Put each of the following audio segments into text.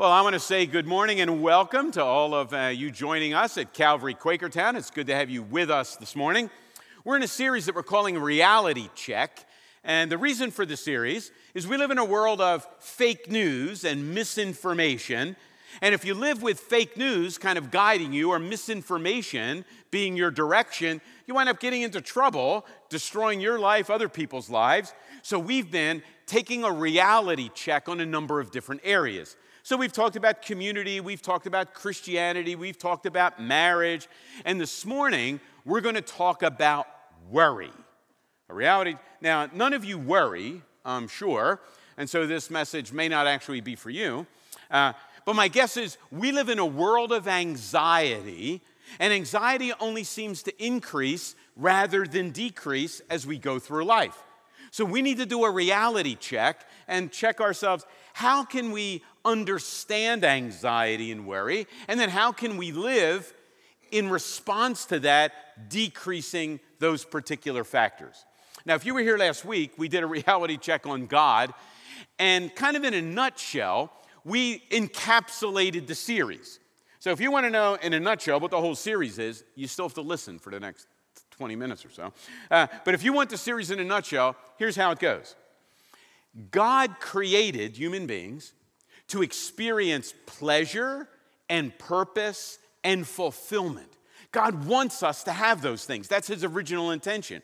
Well, I want to say good morning and welcome to all of uh, you joining us at Calvary Quakertown. It's good to have you with us this morning. We're in a series that we're calling Reality Check. And the reason for the series is we live in a world of fake news and misinformation. And if you live with fake news kind of guiding you or misinformation being your direction, you wind up getting into trouble, destroying your life, other people's lives. So we've been taking a reality check on a number of different areas. So, we've talked about community, we've talked about Christianity, we've talked about marriage, and this morning we're going to talk about worry. A reality. Now, none of you worry, I'm sure, and so this message may not actually be for you. Uh, but my guess is we live in a world of anxiety, and anxiety only seems to increase rather than decrease as we go through life. So we need to do a reality check and check ourselves how can we understand anxiety and worry? And then how can we live in response to that, decreasing those particular factors? Now, if you were here last week, we did a reality check on God, and kind of in a nutshell, we encapsulated the series. So, if you want to know in a nutshell what the whole series is, you still have to listen for the next 20 minutes or so. Uh, but if you want the series in a nutshell, here's how it goes God created human beings to experience pleasure and purpose and fulfillment. God wants us to have those things. That's His original intention.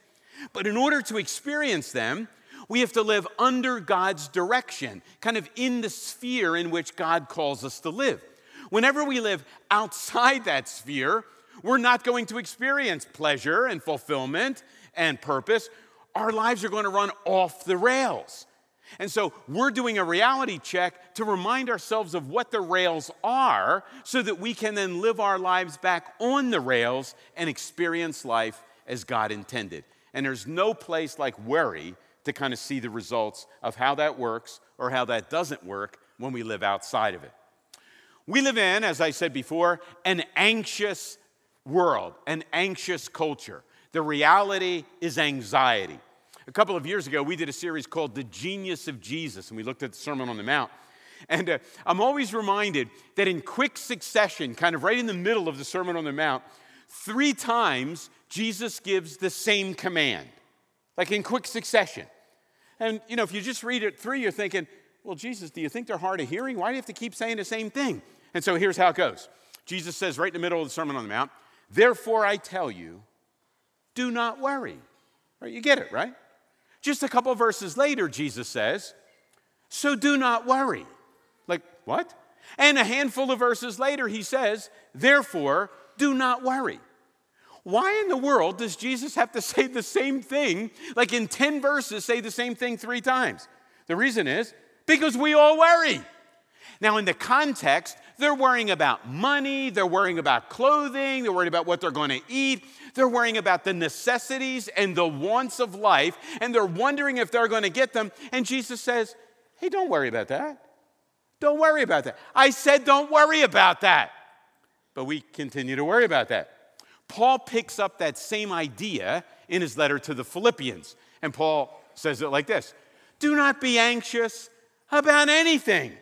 But in order to experience them, we have to live under God's direction, kind of in the sphere in which God calls us to live. Whenever we live outside that sphere, we're not going to experience pleasure and fulfillment and purpose. Our lives are going to run off the rails. And so we're doing a reality check to remind ourselves of what the rails are so that we can then live our lives back on the rails and experience life as God intended. And there's no place like worry to kind of see the results of how that works or how that doesn't work when we live outside of it. We live in, as I said before, an anxious world, an anxious culture. The reality is anxiety. A couple of years ago, we did a series called The Genius of Jesus, and we looked at the Sermon on the Mount. And uh, I'm always reminded that in quick succession, kind of right in the middle of the Sermon on the Mount, three times Jesus gives the same command, like in quick succession. And, you know, if you just read it through, you're thinking, well, Jesus, do you think they're hard of hearing? Why do you have to keep saying the same thing? And so here's how it goes Jesus says right in the middle of the Sermon on the Mount, Therefore I tell you, do not worry. Right? You get it, right? Just a couple verses later, Jesus says, So do not worry. Like, what? And a handful of verses later, he says, Therefore, do not worry. Why in the world does Jesus have to say the same thing, like in 10 verses, say the same thing three times? The reason is because we all worry. Now, in the context, they're worrying about money, they're worrying about clothing, they're worried about what they're going to eat, they're worrying about the necessities and the wants of life, and they're wondering if they're going to get them. And Jesus says, Hey, don't worry about that. Don't worry about that. I said, don't worry about that. But we continue to worry about that. Paul picks up that same idea in his letter to the Philippians. And Paul says it like this Do not be anxious about anything.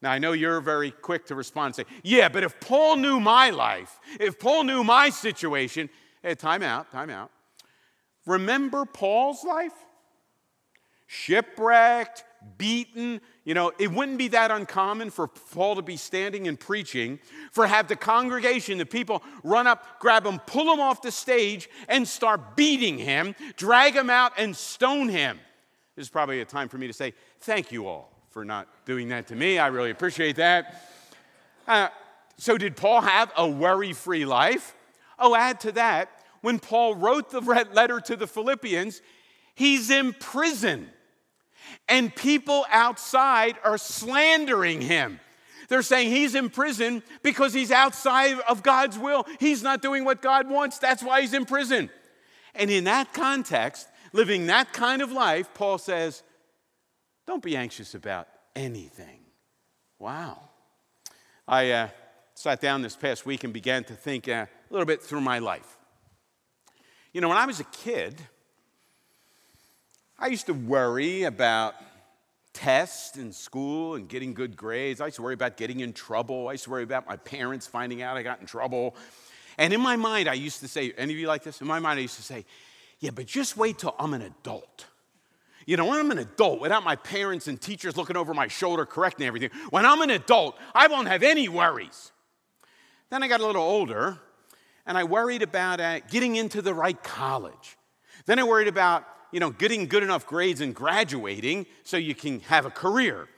Now, I know you're very quick to respond and say, yeah, but if Paul knew my life, if Paul knew my situation, hey, time out, time out. Remember Paul's life? Shipwrecked, beaten. You know, it wouldn't be that uncommon for Paul to be standing and preaching, for have the congregation, the people run up, grab him, pull him off the stage, and start beating him, drag him out, and stone him. This is probably a time for me to say, thank you all for not doing that to me. I really appreciate that. Uh, so, did Paul have a worry free life? Oh, add to that, when Paul wrote the letter to the Philippians, he's in prison. And people outside are slandering him. They're saying he's in prison because he's outside of God's will. He's not doing what God wants. That's why he's in prison. And in that context, living that kind of life, Paul says, don't be anxious about anything. Wow. I uh, sat down this past week and began to think uh, a little bit through my life. You know, when I was a kid, I used to worry about tests in school and getting good grades. I used to worry about getting in trouble. I used to worry about my parents finding out I got in trouble. And in my mind, I used to say, any of you like this? In my mind, I used to say, yeah, but just wait till I'm an adult. You know, when I'm an adult, without my parents and teachers looking over my shoulder correcting everything, when I'm an adult, I won't have any worries. Then I got a little older, and I worried about uh, getting into the right college. Then I worried about, you know, getting good enough grades and graduating so you can have a career.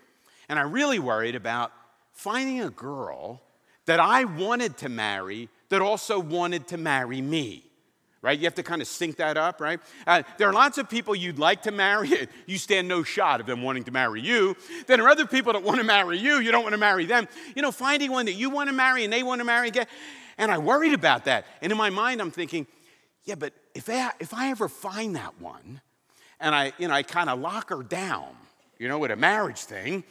And I really worried about finding a girl that I wanted to marry that also wanted to marry me. Right? You have to kind of sync that up, right? Uh, there are lots of people you'd like to marry. You stand no shot of them wanting to marry you. Then there are other people that want to marry you. You don't want to marry them. You know, finding one that you want to marry and they want to marry again. And I worried about that. And in my mind, I'm thinking, yeah, but if I, if I ever find that one and I, you know, I kind of lock her down, you know, with a marriage thing,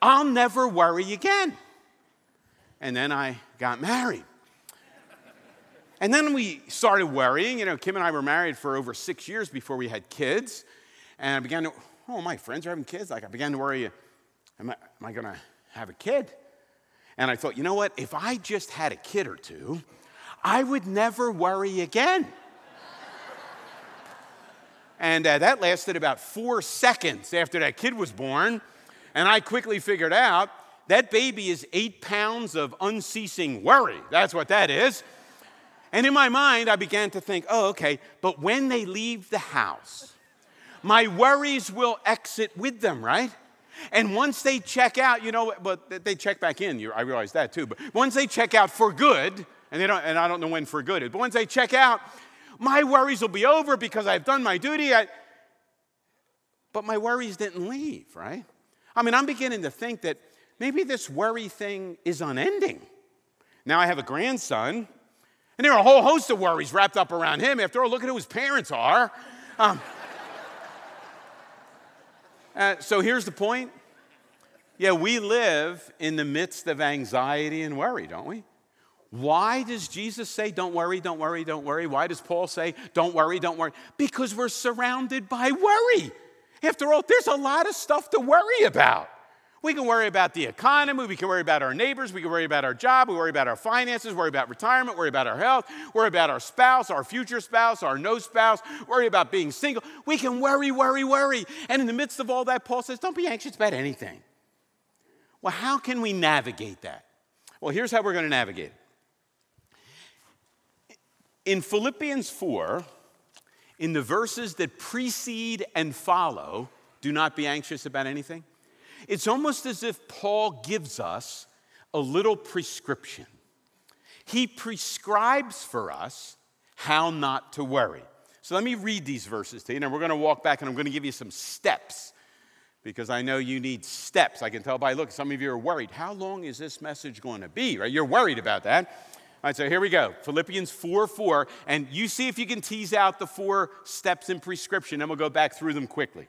I'll never worry again. And then I got married. And then we started worrying. You know, Kim and I were married for over six years before we had kids. And I began to, oh, my friends are having kids. Like, I began to worry, am I, am I going to have a kid? And I thought, you know what? If I just had a kid or two, I would never worry again. and uh, that lasted about four seconds after that kid was born. And I quickly figured out that baby is eight pounds of unceasing worry. That's what that is. And in my mind, I began to think, oh, okay, but when they leave the house, my worries will exit with them, right? And once they check out, you know, but they check back in, I realize that too, but once they check out for good, and, they don't, and I don't know when for good is, but once they check out, my worries will be over because I've done my duty. I, but my worries didn't leave, right? I mean, I'm beginning to think that maybe this worry thing is unending. Now I have a grandson and there are a whole host of worries wrapped up around him. After all, look at who his parents are. Um, uh, so here's the point. Yeah, we live in the midst of anxiety and worry, don't we? Why does Jesus say, don't worry, don't worry, don't worry? Why does Paul say, don't worry, don't worry? Because we're surrounded by worry. After all, there's a lot of stuff to worry about. We can worry about the economy, we can worry about our neighbors, we can worry about our job, we worry about our finances, worry about retirement, worry about our health, worry about our spouse, our future spouse, our no spouse, worry about being single. We can worry, worry, worry. And in the midst of all that, Paul says, don't be anxious about anything. Well, how can we navigate that? Well, here's how we're going to navigate it. In Philippians 4, in the verses that precede and follow, do not be anxious about anything. It's almost as if Paul gives us a little prescription. He prescribes for us how not to worry. So let me read these verses to you, and we're going to walk back and I'm going to give you some steps because I know you need steps. I can tell by look, some of you are worried. How long is this message going to be? Right? You're worried about that. All right, so here we go. Philippians 4 4. And you see if you can tease out the four steps in prescription, and we'll go back through them quickly.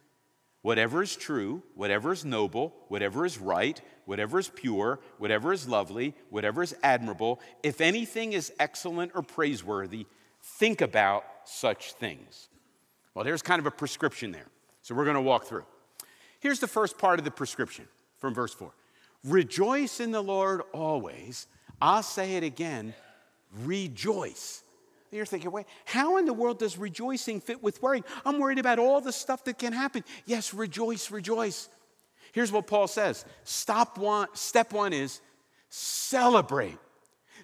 Whatever is true, whatever is noble, whatever is right, whatever is pure, whatever is lovely, whatever is admirable, if anything is excellent or praiseworthy, think about such things. Well, there's kind of a prescription there. So we're going to walk through. Here's the first part of the prescription from verse 4 Rejoice in the Lord always. I'll say it again rejoice. You're thinking, wait, how in the world does rejoicing fit with worrying? I'm worried about all the stuff that can happen. Yes, rejoice, rejoice. Here's what Paul says Stop one, step one is celebrate.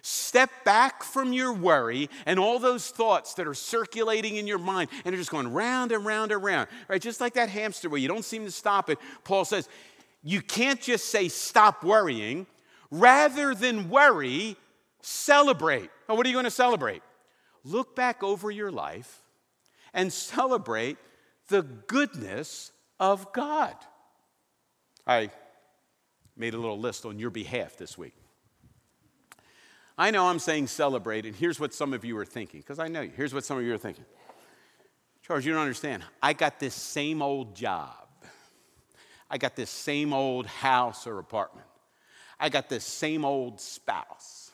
Step back from your worry and all those thoughts that are circulating in your mind and are just going round and round and round, right? Just like that hamster wheel, you don't seem to stop it. Paul says, you can't just say stop worrying. Rather than worry, celebrate. Well, what are you going to celebrate? Look back over your life and celebrate the goodness of God. I made a little list on your behalf this week. I know I'm saying celebrate, and here's what some of you are thinking, because I know you. Here's what some of you are thinking. Charles, you don't understand. I got this same old job. I got this same old house or apartment. I got this same old spouse.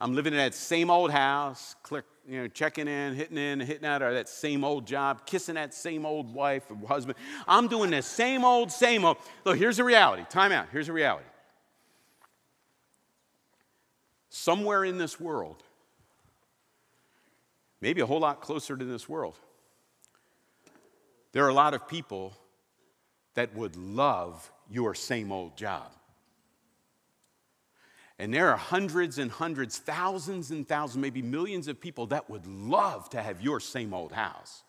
I'm living in that same old house, click, you know, checking in, hitting in, hitting out or that same old job, kissing that same old wife or husband. I'm doing the same old, same old. Look, here's the reality. Time out. Here's the reality. Somewhere in this world, maybe a whole lot closer to this world, there are a lot of people that would love your same old job. And there are hundreds and hundreds, thousands and thousands, maybe millions of people that would love to have your same old house,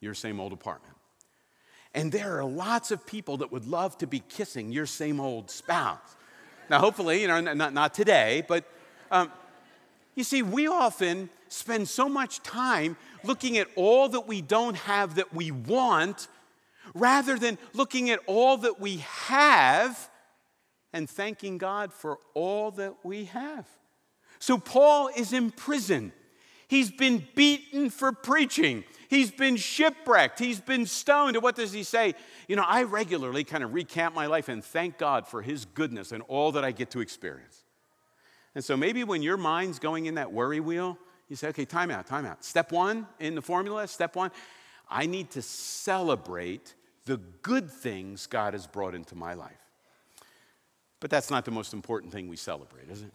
your same old apartment. And there are lots of people that would love to be kissing your same old spouse. Now, hopefully, you know, not, not today, but um, you see, we often spend so much time looking at all that we don't have that we want rather than looking at all that we have and thanking God for all that we have. So, Paul is in prison. He's been beaten for preaching. He's been shipwrecked. He's been stoned. And what does he say? You know, I regularly kind of recant my life and thank God for his goodness and all that I get to experience. And so maybe when your mind's going in that worry wheel, you say, okay, time out, time out. Step one in the formula, step one, I need to celebrate the good things God has brought into my life. But that's not the most important thing we celebrate, is it?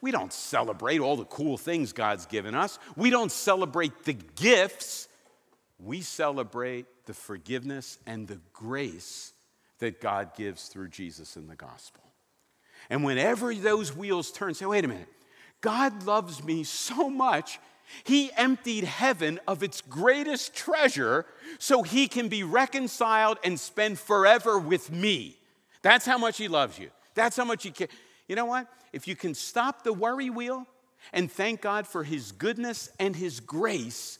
We don't celebrate all the cool things God's given us. We don't celebrate the gifts. We celebrate the forgiveness and the grace that God gives through Jesus in the gospel. And whenever those wheels turn, say, wait a minute, God loves me so much, he emptied heaven of its greatest treasure so he can be reconciled and spend forever with me. That's how much he loves you. That's how much he cares. You know what? If you can stop the worry wheel and thank God for his goodness and his grace,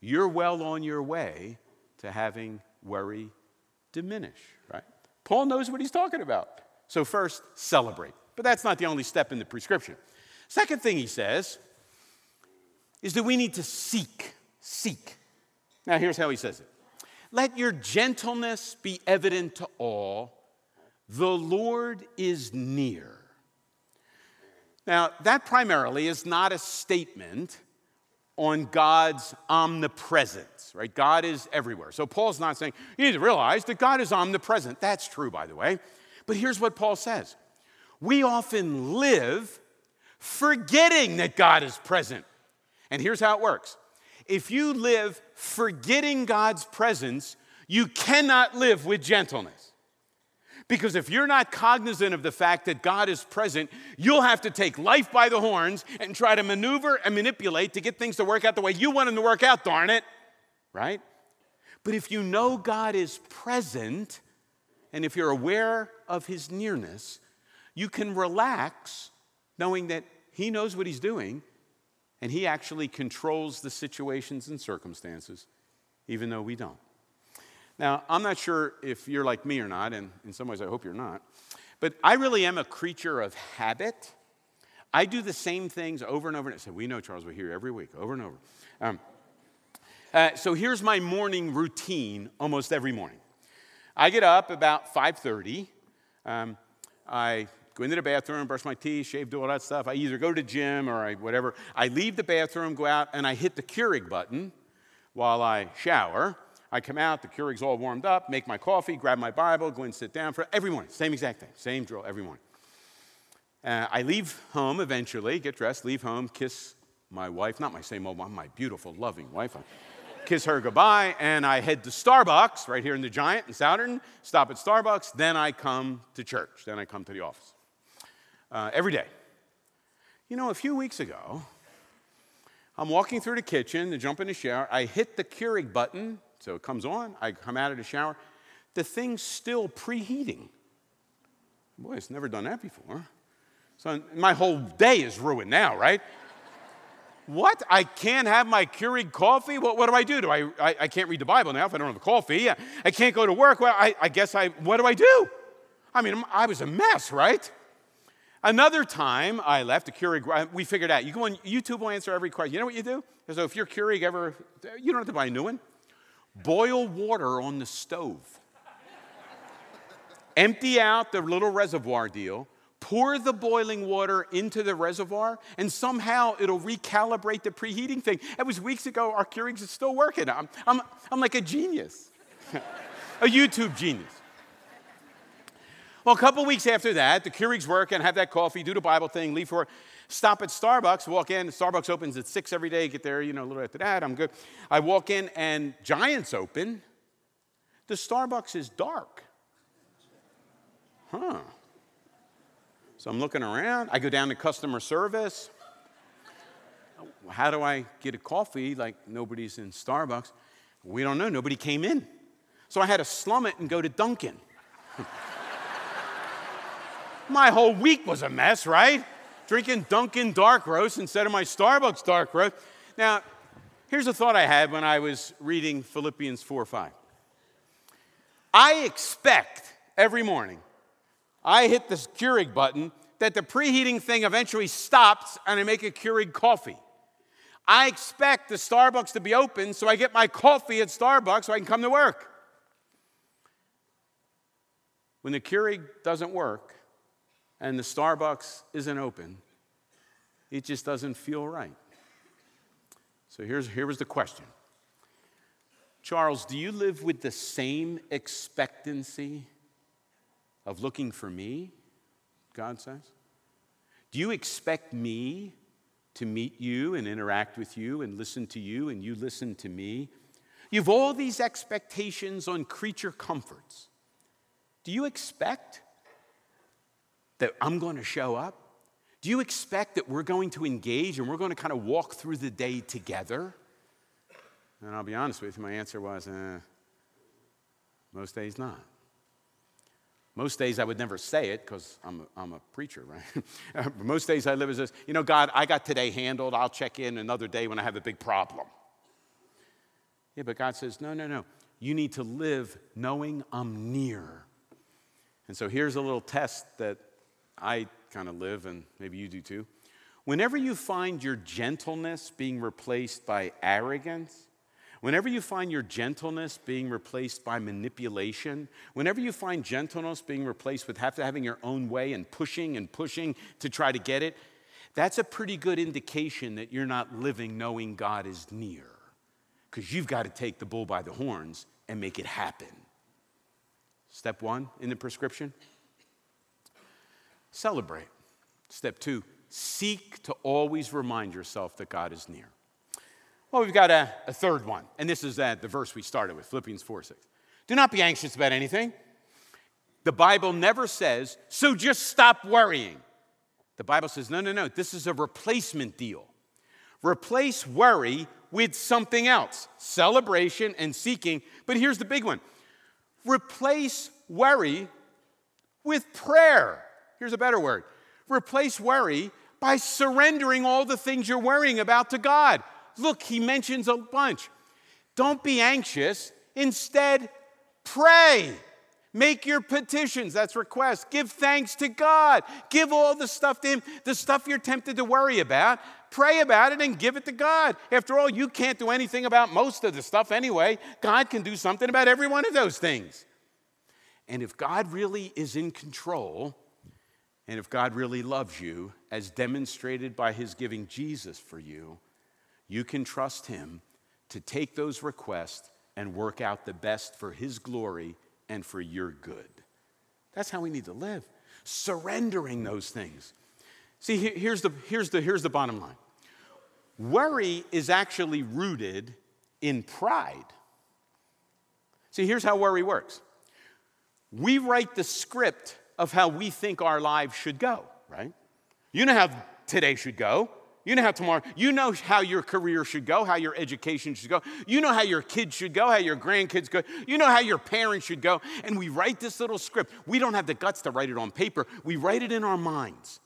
you're well on your way to having worry diminish, right? Paul knows what he's talking about. So, first, celebrate. But that's not the only step in the prescription. Second thing he says is that we need to seek. Seek. Now, here's how he says it Let your gentleness be evident to all the Lord is near. Now, that primarily is not a statement on God's omnipresence, right? God is everywhere. So Paul's not saying, you need to realize that God is omnipresent. That's true, by the way. But here's what Paul says We often live forgetting that God is present. And here's how it works if you live forgetting God's presence, you cannot live with gentleness. Because if you're not cognizant of the fact that God is present, you'll have to take life by the horns and try to maneuver and manipulate to get things to work out the way you want them to work out, darn it. Right? But if you know God is present, and if you're aware of his nearness, you can relax knowing that he knows what he's doing and he actually controls the situations and circumstances, even though we don't. Now, I'm not sure if you're like me or not, and in some ways I hope you're not, but I really am a creature of habit. I do the same things over and over. And I said, We know, Charles, we're here every week, over and over. Um, uh, so here's my morning routine almost every morning. I get up about 5:30. Um, I go into the bathroom, brush my teeth, shave, do all that stuff. I either go to gym or I, whatever. I leave the bathroom, go out, and I hit the Keurig button while I shower. I come out, the Keurig's all warmed up, make my coffee, grab my Bible, go and sit down for every morning. Same exact thing, same drill every morning. Uh, I leave home eventually, get dressed, leave home, kiss my wife, not my same old one, my beautiful, loving wife. I kiss her goodbye, and I head to Starbucks right here in the Giant in Souderton, stop at Starbucks, then I come to church, then I come to the office. Uh, every day. You know, a few weeks ago, I'm walking through the kitchen to jump in the shower. I hit the Keurig button so it comes on, I come out of the shower, the thing's still preheating. Boy, it's never done that before. So my whole day is ruined now, right? What? I can't have my Keurig coffee? What, what do I do? Do I, I, I can't read the Bible now if I don't have a coffee. I can't go to work. Well, I, I guess I, what do I do? I mean, I was a mess, right? Another time I left a Keurig, we figured out, you go on YouTube will answer every question. You know what you do? So if your Keurig ever, you don't have to buy a new one. Boil water on the stove. Empty out the little reservoir deal, pour the boiling water into the reservoir, and somehow it'll recalibrate the preheating thing. It was weeks ago, our Keurigs are still working. I'm, I'm, I'm like a genius, a YouTube genius. Well, a couple weeks after that, the Keurigs work and have that coffee, do the Bible thing, leave for stop at Starbucks, walk in. Starbucks opens at six every day. Get there, you know, a little after that. I'm good. I walk in and Giants open. The Starbucks is dark. Huh. So I'm looking around. I go down to customer service. How do I get a coffee like nobody's in Starbucks? We don't know. Nobody came in. So I had to slum it and go to Dunkin'. my whole week was a mess, right? Drinking Dunkin' dark roast instead of my Starbucks dark roast. Now, here's a thought I had when I was reading Philippians 4 5. I expect every morning I hit the Keurig button that the preheating thing eventually stops and I make a Keurig coffee. I expect the Starbucks to be open so I get my coffee at Starbucks so I can come to work. When the Keurig doesn't work, and the Starbucks isn't open, it just doesn't feel right. So here's, here was the question Charles, do you live with the same expectancy of looking for me? God says. Do you expect me to meet you and interact with you and listen to you and you listen to me? You have all these expectations on creature comforts. Do you expect that I'm going to show up? Do you expect that we're going to engage and we're going to kind of walk through the day together? And I'll be honest with you, my answer was, eh, most days not. Most days I would never say it because I'm, I'm a preacher, right? Most days I live as this, you know, God, I got today handled. I'll check in another day when I have a big problem. Yeah, but God says, no, no, no. You need to live knowing I'm near. And so here's a little test that I kind of live, and maybe you do too. Whenever you find your gentleness being replaced by arrogance, whenever you find your gentleness being replaced by manipulation, whenever you find gentleness being replaced with having your own way and pushing and pushing to try to get it, that's a pretty good indication that you're not living knowing God is near. Because you've got to take the bull by the horns and make it happen. Step one in the prescription Celebrate. Step two, seek to always remind yourself that God is near. Well, we've got a, a third one, and this is uh, the verse we started with Philippians 4 6. Do not be anxious about anything. The Bible never says, so just stop worrying. The Bible says, no, no, no, this is a replacement deal. Replace worry with something else celebration and seeking. But here's the big one replace worry with prayer. Here's a better word replace worry by surrendering all the things you're worrying about to God. Look, he mentions a bunch. Don't be anxious. Instead, pray. Make your petitions, that's requests. Give thanks to God. Give all the stuff to Him, the stuff you're tempted to worry about. Pray about it and give it to God. After all, you can't do anything about most of the stuff anyway. God can do something about every one of those things. And if God really is in control, and if God really loves you, as demonstrated by his giving Jesus for you, you can trust him to take those requests and work out the best for his glory and for your good. That's how we need to live, surrendering those things. See, here's the, here's the, here's the bottom line worry is actually rooted in pride. See, here's how worry works we write the script of how we think our lives should go, right? You know how today should go. You know how tomorrow, you know how your career should go, how your education should go. You know how your kids should go, how your grandkids go. You know how your parents should go. And we write this little script. We don't have the guts to write it on paper, we write it in our minds.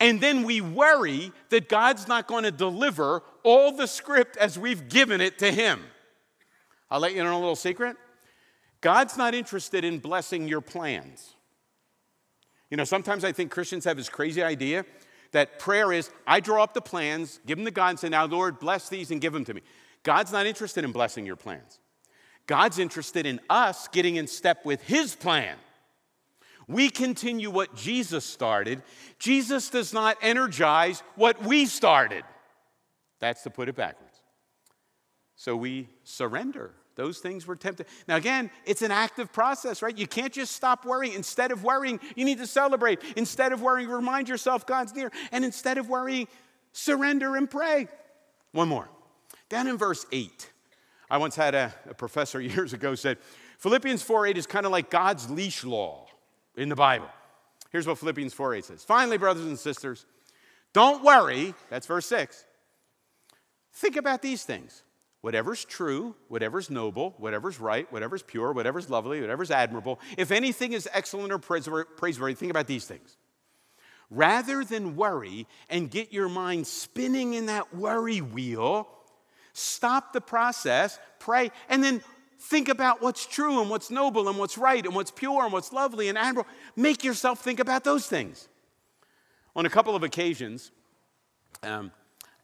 And then we worry that God's not going to deliver all the script as we've given it to Him. I'll let you know a little secret. God's not interested in blessing your plans. You know, sometimes I think Christians have this crazy idea that prayer is I draw up the plans, give them to God, and say, Now, Lord, bless these and give them to me. God's not interested in blessing your plans. God's interested in us getting in step with His plan. We continue what Jesus started. Jesus does not energize what we started. That's to put it backwards. So we surrender. Those things were tempted. Now, again, it's an active process, right? You can't just stop worrying. Instead of worrying, you need to celebrate. Instead of worrying, remind yourself God's near. And instead of worrying, surrender and pray. One more. Down in verse 8, I once had a, a professor years ago said, Philippians 4 8 is kind of like God's leash law in the Bible. Here's what Philippians 4 8 says Finally, brothers and sisters, don't worry, that's verse 6. Think about these things. Whatever's true, whatever's noble, whatever's right, whatever's pure, whatever's lovely, whatever's admirable, if anything is excellent or praiseworthy, think about these things. Rather than worry and get your mind spinning in that worry wheel, stop the process, pray, and then think about what's true and what's noble and what's right and what's pure and what's lovely and admirable. Make yourself think about those things. On a couple of occasions, um,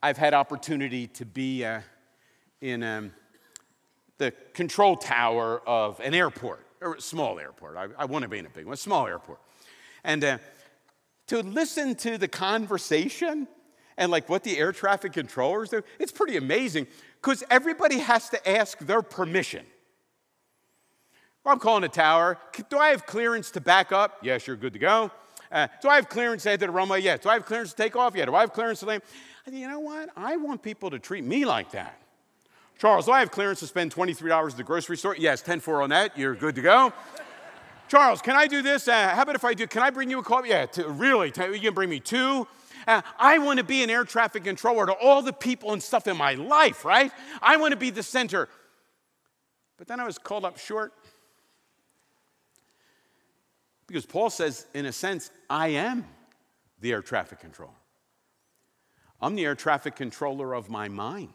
I've had opportunity to be uh, in um, the control tower of an airport, or a small airport. I, I want to be in a big one, a small airport. And uh, to listen to the conversation and like what the air traffic controllers do, it's pretty amazing because everybody has to ask their permission. I'm calling a tower. Do I have clearance to back up? Yes, you're good to go. Uh, do I have clearance to to the runway? Yes. Do I have clearance to take off? Yeah. Do I have clearance to land? I think, you know what? I want people to treat me like that. Charles, do I have clearance to spend $23 at the grocery store? Yes, 10 4 on that. You're good to go. Charles, can I do this? Uh, how about if I do? Can I bring you a coffee? Yeah, to, really? you can bring me two? Uh, I want to be an air traffic controller to all the people and stuff in my life, right? I want to be the center. But then I was called up short because Paul says, in a sense, I am the air traffic controller. I'm the air traffic controller of my mind.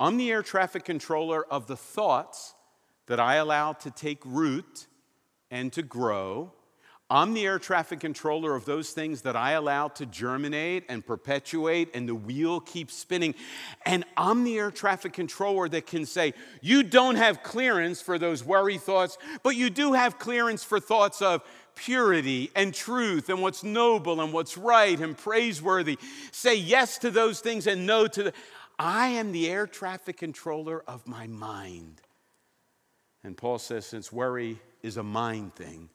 I'm the air traffic controller of the thoughts that I allow to take root and to grow I'm the air traffic controller of those things that I allow to germinate and perpetuate, and the wheel keeps spinning. And I'm the air traffic controller that can say, You don't have clearance for those worry thoughts, but you do have clearance for thoughts of purity and truth and what's noble and what's right and praiseworthy. Say yes to those things and no to the. I am the air traffic controller of my mind. And Paul says, Since worry is a mind thing,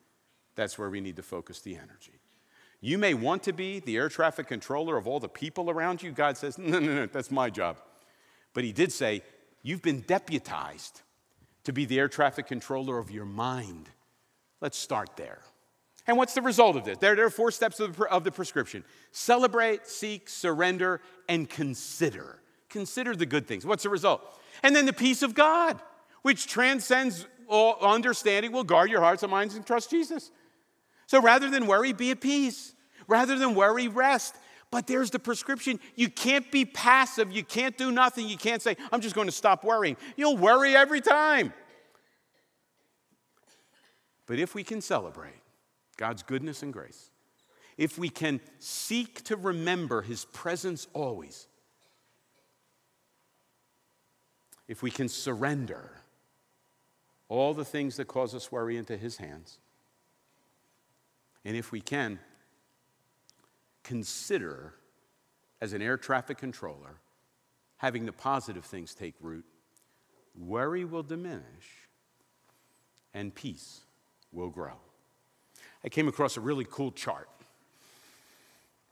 that's where we need to focus the energy. You may want to be the air traffic controller of all the people around you. God says, no, no, no, that's my job. But He did say, you've been deputized to be the air traffic controller of your mind. Let's start there. And what's the result of this? There, there are four steps of the, of the prescription celebrate, seek, surrender, and consider. Consider the good things. What's the result? And then the peace of God, which transcends all understanding, will guard your hearts and minds and trust Jesus. So rather than worry, be at peace. Rather than worry, rest. But there's the prescription. You can't be passive. You can't do nothing. You can't say, I'm just going to stop worrying. You'll worry every time. But if we can celebrate God's goodness and grace, if we can seek to remember His presence always, if we can surrender all the things that cause us worry into His hands, and if we can, consider as an air traffic controller having the positive things take root, worry will diminish and peace will grow. I came across a really cool chart.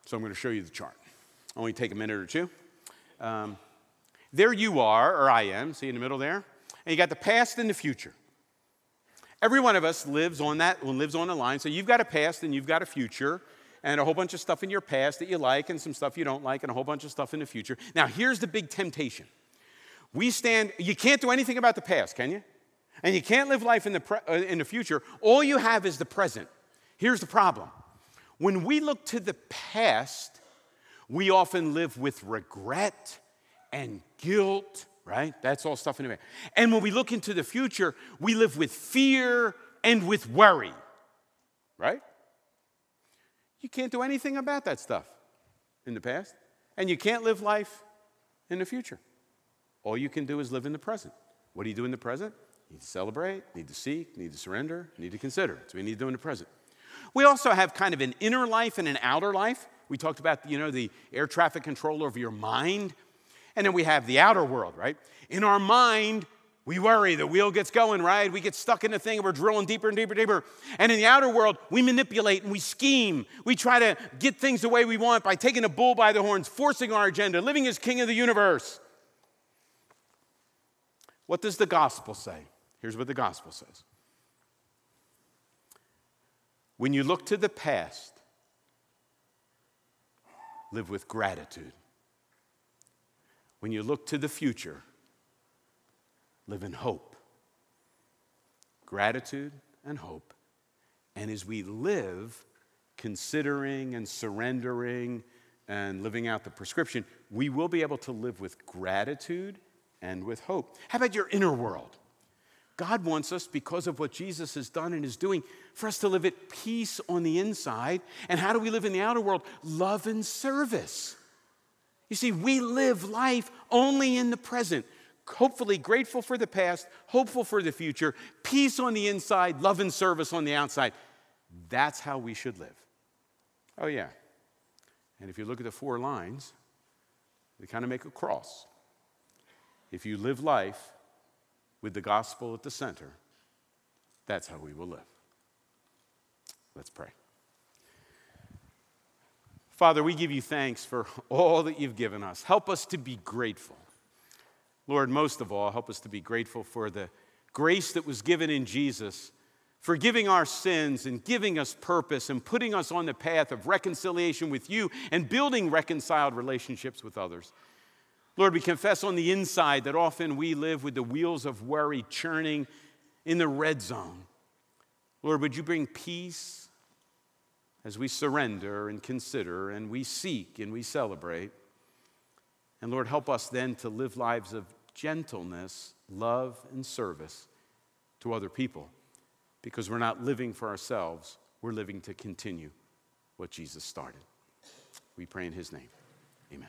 So I'm going to show you the chart. Only take a minute or two. Um, there you are, or I am, see in the middle there? And you got the past and the future. Every one of us lives on that, lives on a line. So you've got a past and you've got a future, and a whole bunch of stuff in your past that you like, and some stuff you don't like, and a whole bunch of stuff in the future. Now, here's the big temptation. We stand, you can't do anything about the past, can you? And you can't live life in the, pre, uh, in the future. All you have is the present. Here's the problem when we look to the past, we often live with regret and guilt, right? That's all stuff in the past. And when we look into the future, we live with fear and with worry, right? You can't do anything about that stuff in the past, and you can't live life in the future. All you can do is live in the present. What do you do in the present? You need to celebrate, need to seek, need to surrender, need to consider. What we need to do in the present. We also have kind of an inner life and an outer life. We talked about, you know, the air traffic control of your mind. And then we have the outer world, right? In our mind, we worry, the wheel gets going, right? We get stuck in the thing we're drilling deeper and deeper and deeper. And in the outer world, we manipulate and we scheme. We try to get things the way we want by taking a bull by the horns, forcing our agenda, living as king of the universe. What does the gospel say? Here's what the gospel says When you look to the past, live with gratitude. When you look to the future, live in hope. Gratitude and hope. And as we live, considering and surrendering and living out the prescription, we will be able to live with gratitude and with hope. How about your inner world? God wants us, because of what Jesus has done and is doing, for us to live at peace on the inside. And how do we live in the outer world? Love and service. You see, we live life only in the present, hopefully grateful for the past, hopeful for the future, peace on the inside, love and service on the outside. That's how we should live. Oh, yeah. And if you look at the four lines, they kind of make a cross. If you live life with the gospel at the center, that's how we will live. Let's pray. Father, we give you thanks for all that you've given us. Help us to be grateful. Lord, most of all, help us to be grateful for the grace that was given in Jesus, forgiving our sins and giving us purpose and putting us on the path of reconciliation with you and building reconciled relationships with others. Lord, we confess on the inside that often we live with the wheels of worry churning in the red zone. Lord, would you bring peace as we surrender and consider and we seek and we celebrate? And Lord, help us then to live lives of gentleness, love, and service to other people because we're not living for ourselves, we're living to continue what Jesus started. We pray in his name. Amen.